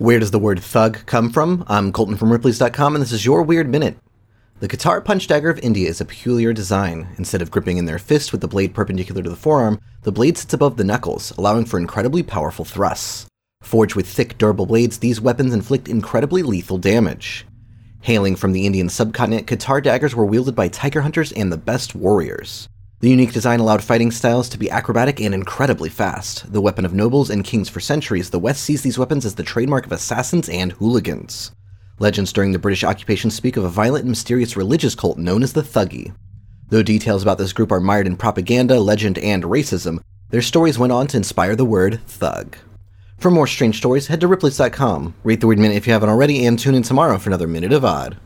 Where does the word thug come from? I'm Colton from Ripley's.com, and this is your Weird Minute. The Katar punch dagger of India is a peculiar design. Instead of gripping in their fist with the blade perpendicular to the forearm, the blade sits above the knuckles, allowing for incredibly powerful thrusts. Forged with thick, durable blades, these weapons inflict incredibly lethal damage. Hailing from the Indian subcontinent, Katar daggers were wielded by tiger hunters and the best warriors. The unique design allowed fighting styles to be acrobatic and incredibly fast. The weapon of nobles and kings for centuries, the West sees these weapons as the trademark of assassins and hooligans. Legends during the British occupation speak of a violent and mysterious religious cult known as the Thuggee. Though details about this group are mired in propaganda, legend, and racism, their stories went on to inspire the word thug. For more strange stories, head to Ripley's.com, rate the Weird Minute if you haven't already, and tune in tomorrow for another Minute of Odd.